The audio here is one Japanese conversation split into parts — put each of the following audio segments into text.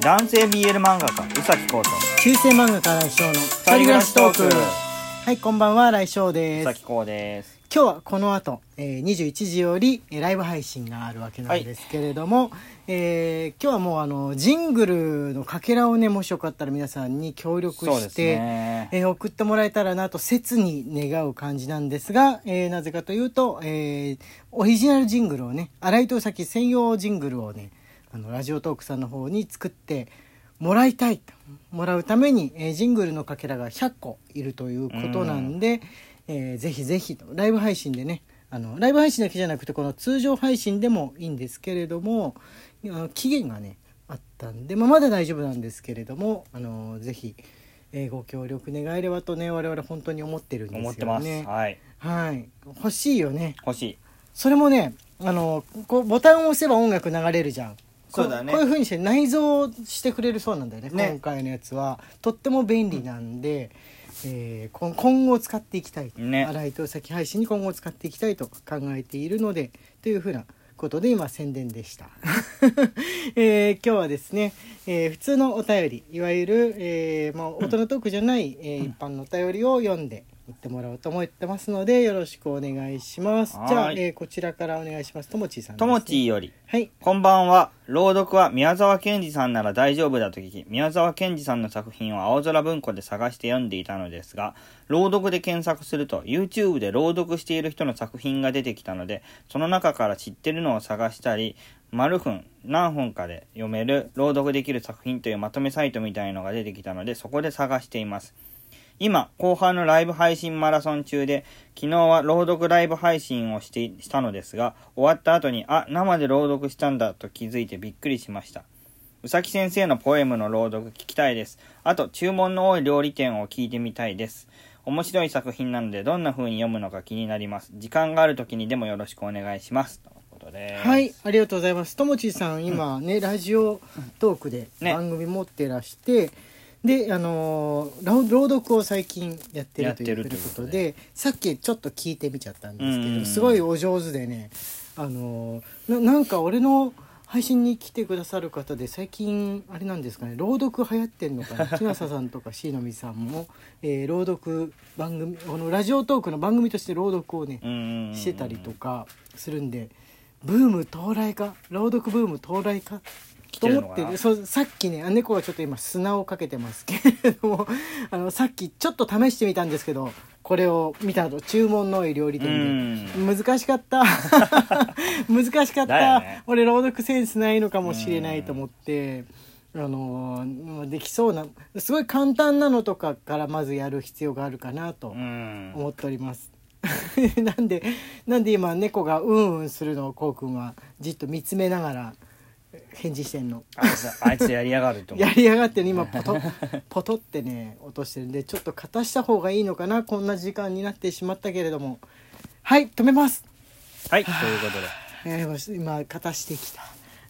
男性 BL 漫画家宇崎浩と中世漫画家来翔の二人暮らしトーク。はいこんばんは来翔宇です。崎浩です。今日はこの後、えー、21時よりえーライブ配信があるわけなんですけれども、えー今日はもうあのジングルのかけらをねもしよかったら皆さんに協力そうですして、ね。えー送ってもらえたらなと切に願う感じなんですが、えーなぜかというと、えーオリジナルジングルをね新井戸崎専用ジングルをねあのラジオトークさんの方に作ってもらいたいもらうために、えージングルのかけらが100個いるということなんで、えーぜひぜひと。ライブ配信でねあのライブ配信だけじゃなくてこの通常配信でもいいんですけれども期限がねあったんで、まあ、まだ大丈夫なんですけれどもあのぜひ、えーご協力願えればとね我々本当に思ってるんですよね。思ってます、はい。はい。欲しいよね。欲しい。それもねあのこうボタンを押せば音楽流れるじゃん。こそうだね。こういう風にして内蔵してくれるそうなんだよねね。今回のやつは。とっても便利なんで、えーこ今後使っていきたい、ね。新井戸先配信に今後使っていきたいと考えているのでというふうなことで今宣伝でした、えー今日はですね、えー普通のお便りいわゆる、えーまあ、大人トークじゃない、えー一般のお便りを読んで言ってもらおうと思ってますのでよろしくお願いします。はい。じゃあ、えーこちらからお願いします。ともちーさんともちーより。はい。こんばんは。朗読は宮沢賢治さんなら大丈夫だと聞き、宮沢賢治さんの作品を青空文庫で探して読んでいたのですが、朗読で検索すると YouTube で朗読している人の作品が出てきたので、その中から知ってるのを探したり、丸分何本かで読める朗読できる作品というまとめサイトみたいのが出てきたので、そこで探しています。今、後半のライブ配信マラソン中で、昨日は朗読ライブ配信をしてしたのですが、終わった後に、あ、生で朗読したんだと気づいてびっくりしました。宇崎先生のポエムの朗読聞きたいです。あと、注文の多い料理店を聞いてみたいです。面白い作品なので、どんな風に読むのか気になります。時間がある時にでもよろしくお願いします。ということで。はい、ありがとうございます。ともちーさん、今ね、ラジオトークでね番組持ってらして、で、あのー朗朗読を最近やってるというここととで、さっきちょっと聞いてみちゃったんですけど、うんすごいお上手でね、あのーななんか俺の配信に来てくださる方で最近あれなんですかね朗読流行ってんのかな？木下さんとか椎の実さんも、えー朗読番組このラジオトークの番組として朗読をね。してたりとかするんでブーム到来か？朗読ブーム到来か？と来てるのかな？思ってそうさっきねあ猫がちょっと今砂をかけてますけれどもあのさっきちょっと試してみたんですけどこれを見た後注文の多い料理店で難しかった難しかった、ね俺朗読センスないのかもしれないと思って。あのーできそうなすごい簡単なのとかからまずやる必要があるかなとうん。思っております。なんでなんで今猫がうんうんするのをこうくんはじっと見つめながら返事してんの。あいつ、あいつやりやがると思う。や。りやがってね今 ポトポトってね落としてるんでちょっと片した方がいいのかなこんな時間になってしまったけれども。はい止めます、はい、ということで。えー今片してきた。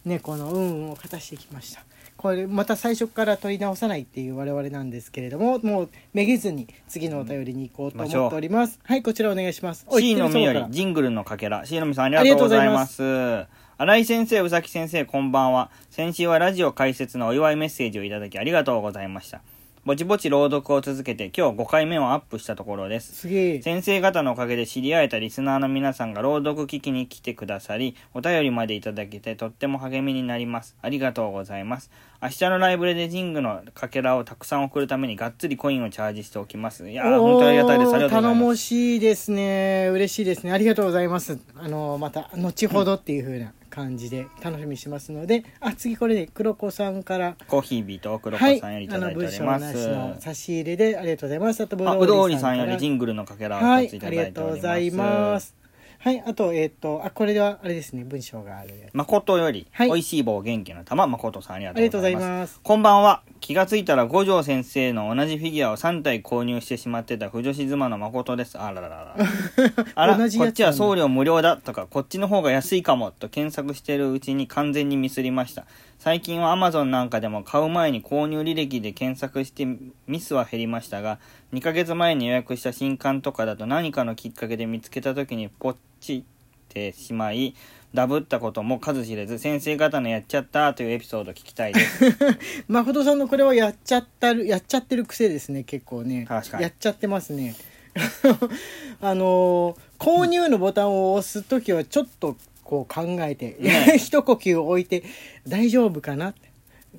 猫のうんうんを片してきました。これまた最初から取り直さないっていう我々なんですけれどももうめげずに次のお便りに行こうと思っております、はいこちらお願いします。お C のみよりジングルのかけら。C のみさんありがとうございます新井先生宇崎先生こんばんは先週はラジオ解説のお祝いメッセージをいただきありがとうございましたぼちぼち朗読を続けて今日5回目をアップしたところですすげえ先生方のおかげで知り合えたリスナーの皆さんが朗読聞きに来てくださり、お便りまでいただけてとっても励みになります。ありがとうございます。明日のライブでジングのかけらをたくさん送るためにがっつりコインをチャージしておきます。いやー、本当にありがたいです。ありがとうござい頼もます。しいですね嬉しいですねありがとうございますあのまた後ほどっていう風な感じで楽しみにしますので、あ次これで黒子さんからコーヒービート黒子はいさんよりいあただいております。なしの差し入れでありがとうございますあとぶあ、うどおりさんよりジンングルのかけらをはい2ついたありがだいております。とうございますはいあとえっ、とあこれではあれですね文章があるやつ誠より、はい美味しい棒元気の玉、誠さんありがありがとうござい。ますこんばんは。気がついたら五条先生の同じフィギュアを3体購入してしまってた不女子妻の誠です。あらららら。あら、こっちは送料無料だとか、こっちの方が安いかもと検索してるうちに完全にミスりました。最近は Amazon なんかでも買う前に購入履歴で検索してミスは減りましたが、2ヶ月前に予約した新刊とかだと何かのきっかけで見つけた時にポッチっててしまいダブったことも数知れず先生方のやっちゃったというエピソード聞きたいです。誠さんのこれはやっちゃったるやっちゃってる癖ですね結構ね。確かに。やっちゃってますね。あのー購入のボタンを押す時はちょっとこう考えて、ね 一呼吸置いて大丈夫かなって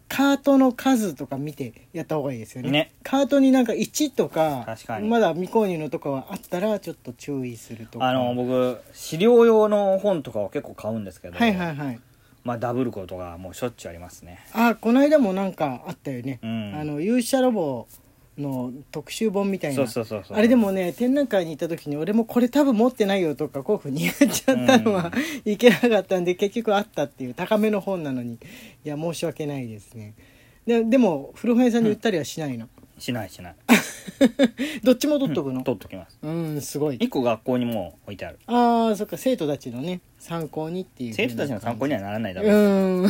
カートの数とか見てやった方がいいですよね。ね。カートになんか1とか確かに。まだ未購入のとかはあったらちょっと注意するとか。あの僕資料用の本とかを結構買うんですけど、はいはいはい。まあダブることがもうしょっちゅうありますね。あこの間もなんかあったよね、うん。あの勇者ロボの特集本みたいな。そうそうそうそう。あれでもね展覧会に行った時に俺もこれ多分持ってないよとかこういうふうに言っちゃったのは、いけなかったんで結局あったっていう高めの本なのに。いや申し訳ないですね。ででも古本屋さんに売ったりはしないの、しないしない。どっちも取っとくの？取っときます。うんすごい。一個学校にも置いてある。ああそっか生徒たちのね参考にっていう生徒たちの参考にはならないだろう。うーん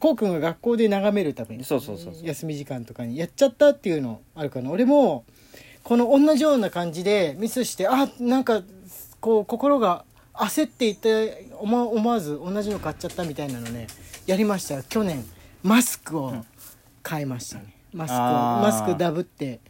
こうくんが学校で眺めるためにそうそうそうそう。休み時間とかにやっちゃったっていうのあるかな俺もこの同じような感じでミスしてあなんかこう心が焦っていて思わ思わず同じの買っちゃったみたいなのねやりました。去年マスクを買いましたね、マスクマスクダブって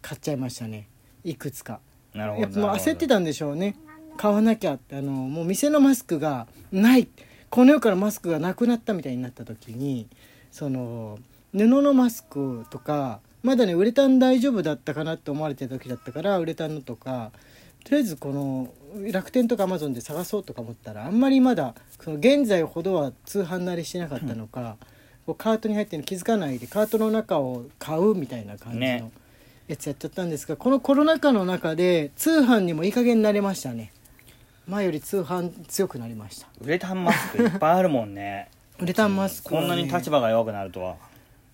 買っちゃいましたね。いくつか。なるほどやっぱもう焦ってたんでしょうね。買わなきゃってあのもう店のマスクがないこの世からマスクがなくなったみたいになった時にその布のマスクとかまだねウレタン大丈夫だったかなって思われてた時だったからウレタンのとかとりあえずこの楽天とかアマゾンで探そうとか思ったらあんまりまだその現在ほどは通販慣れしてなかったのか、こうカートに入ってるの気づかないでカートの中を買うみたいな感じのね。やつやっちゃったんですがこのコロナ禍の中で通販にもいい加減になれましたね前より通販強くなりました。ウレタンマスクいっぱいあるもんね。ウレタンマスクはね。こんなに立場が弱くなるとは。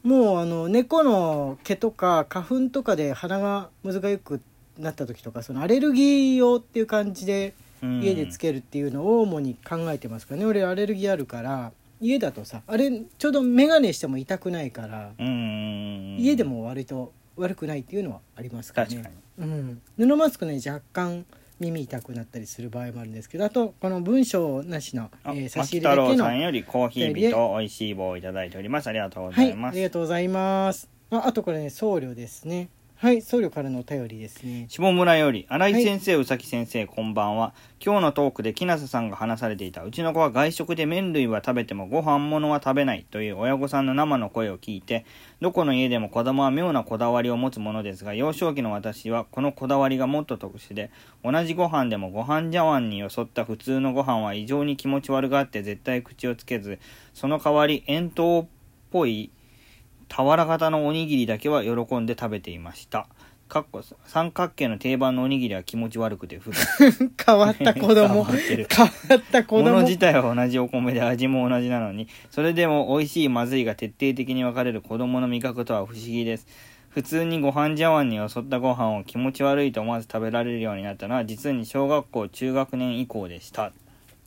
もうあの猫の毛とか花粉とかで鼻がむずがゆくなった時とかそのアレルギー用っていう感じでうん。家でつけるっていうのを主に考えてますからね。俺アレルギーあるから家だとさあれちょうど眼鏡しても痛くないからうんうんうん家でも割と悪くないっていうのはありますからね。確かうん、布マスクね若干耳痛くなったりする場合もあるんですけどあとこの文章なしの、あえー差し牧太郎入れだけのさんよりコーヒー日と美味しい棒をいただいておりますありがとうござはいい、あます、りがとうございます。あ、あとこれね、僧侶ですね。はい、僧侶からのお便りですね。下村より新井先生、宇崎先生こんばんは今日のトークで木梨さんが話されていたうちの子は外食で麺類は食べてもご飯物は食べないという親御さんの生の声を聞いてどこの家でも子供は妙なこだわりを持つものですが幼少期の私はこのこだわりがもっと特殊で同じご飯でもご飯茶碗によそった普通のご飯は異常に気持ち悪がって絶対口をつけずその代わり円筒っぽい俵型のおにぎりだけは喜んで食べていました。かっこ三角形の定番のおにぎりは気持ち悪くて不便。変わった子供。変わってる変わった子供物。自体は同じお米で味も同じなのに、それでも美味しいまずいが徹底的に分かれる子供の味覚とは不思議です。普通にご飯茶碗によそったご飯を気持ち悪いと思わず食べられるようになったのは実に小学校中学年以降でした。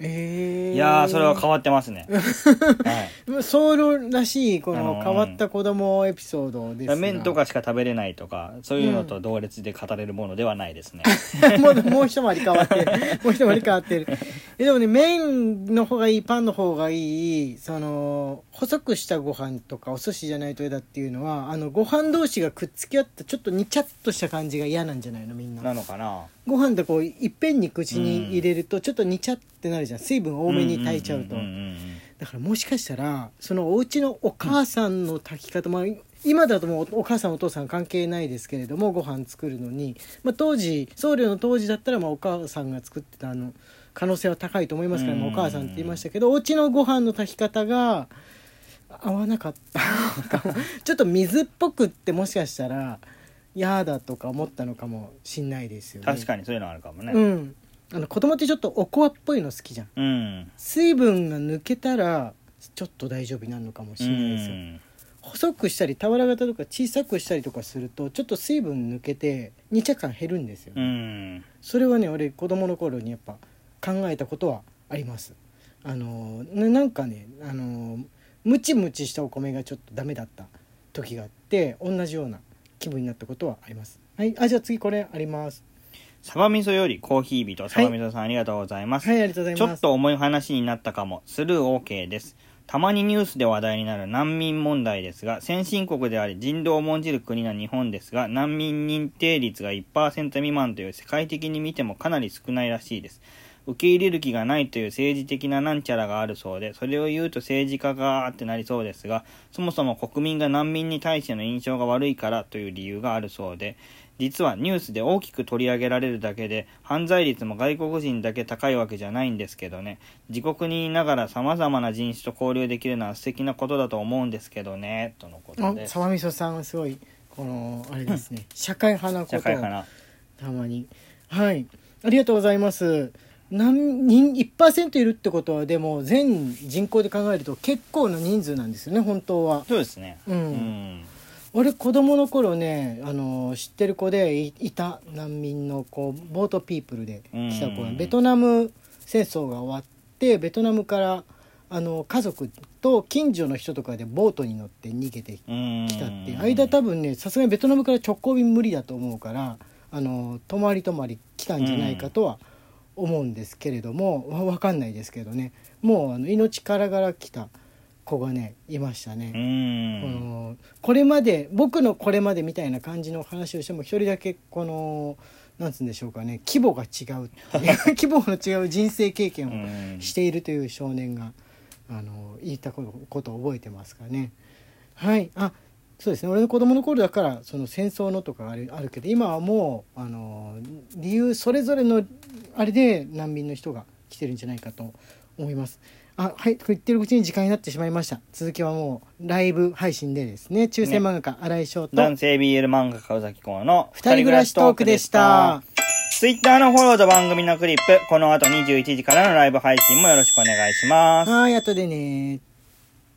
えー、いやー、それは変わってますね。はい。僧侶らしいこあの変わった子供エピソードですが麺とかしか食べれないとか、そういうのと同列で語れるものではないですね。もうもう一回り変わってるもう一回り変わってるえでもね麺の方がいいパンの方がいいその細くしたご飯とかお寿司じゃないと嫌だっていうのはあのご飯同士がくっつき合ったちょっとにちゃっとした感じが嫌なんじゃないのみんな。なのかな？ご飯でこういっぺんに口に入れるとちょっとにちゃってなるじゃん。水分多めに炊いちゃうと。んんんうん。だからもしかしたらそのお家のお母さんの炊き方、まあ今だともうお母さんお父さん関係ないですけれどもご飯作るのに、まあ、当時僧侶の当時だったらまあお母さんが作ってたあの可能性は高いと思いますから、まあお母さんって言いましたけどお家のご飯の炊き方が合わなかった ちょっと水っぽくってもしかしたら嫌だとか思ったのかもしんないですよね。確かにそういうのあるかもね。うんあの子供ってちょっとおこわっぽいの好きじゃんうん。水分が抜けたらちょっと大丈夫になるのかもしれないですよ、うん細くしたり俵型とか小さくしたりとかするとちょっと水分抜けて日茶感減るんですよ、うん。それはね俺子供の頃にやっぱ考えたことはありますあのななんかねあのムチムチしたお米がちょっとダメだった時があって同じような気分になったことはありますはいあじゃあ次これありますサバ味噌よりコーヒー人、サバ味噌さんありがとうございます。はい、ありがとうございます。ちょっと重い話になったかも。スルー OK です。たまにニュースで話題になる難民問題ですが、先進国であり人道を重んじる国な日本ですが、難民認定率が1%未満という世界的に見てもかなり少ないらしいです。受け入れる気がないという政治的ななんちゃらがあるそうで、それを言うと政治家がーってなりそうですが、そもそも国民が難民に対しての印象が悪いからという理由があるそうで、実はニュースで大きく取り上げられるだけで犯罪率も外国人だけ高いわけじゃないんですけどね。自国にいながら様々な人種と交流できるのは素敵なことだと思うんですけどねとのことあです。沢味噌さんはすごいこのあれですね社会派な。ことを社会派なたまに。はい。ありがとうございます何人1%いるってことはでも全人口で考えると結構な人数なんですよね本当は。そうですね。うん。うん。俺子供の頃ねあの知ってる子でいいた難民の子ボートピープルで来た子うん。ベトナム戦争が終わってベトナムからあの家族と近所の人とかでボートに乗って逃げてうん。来たって。間多分ねさすがにベトナムから直行便無理だと思うからあの泊まり泊まり来たんじゃないかとは思うんですけれども、わ分かんないですけどね。もうあの命からがら来た子がねいましたね。うこんのこれまで僕のこれまでみたいな感じの話をしても一人だけこのなんつうんでしょうかね規模が違う 規模の違う人生経験をしているという少年があの言ったことことを覚えてますかね。はい。あそうですね。俺の子供の頃だからその戦争のとかあるあるけど今はもうあの理由それぞれのあれで難民の人が来てるんじゃないかと思います。あはい言ってるうちに時間になってしまいました続きはもうライブ配信でですね中世漫画家、新井翔と男性 BL 漫画家宇崎公の二人暮らしトークでした。ツイッターのフォローと番組のクリップ、この後21時からのライブ配信もよろしくお願いします。はい後でね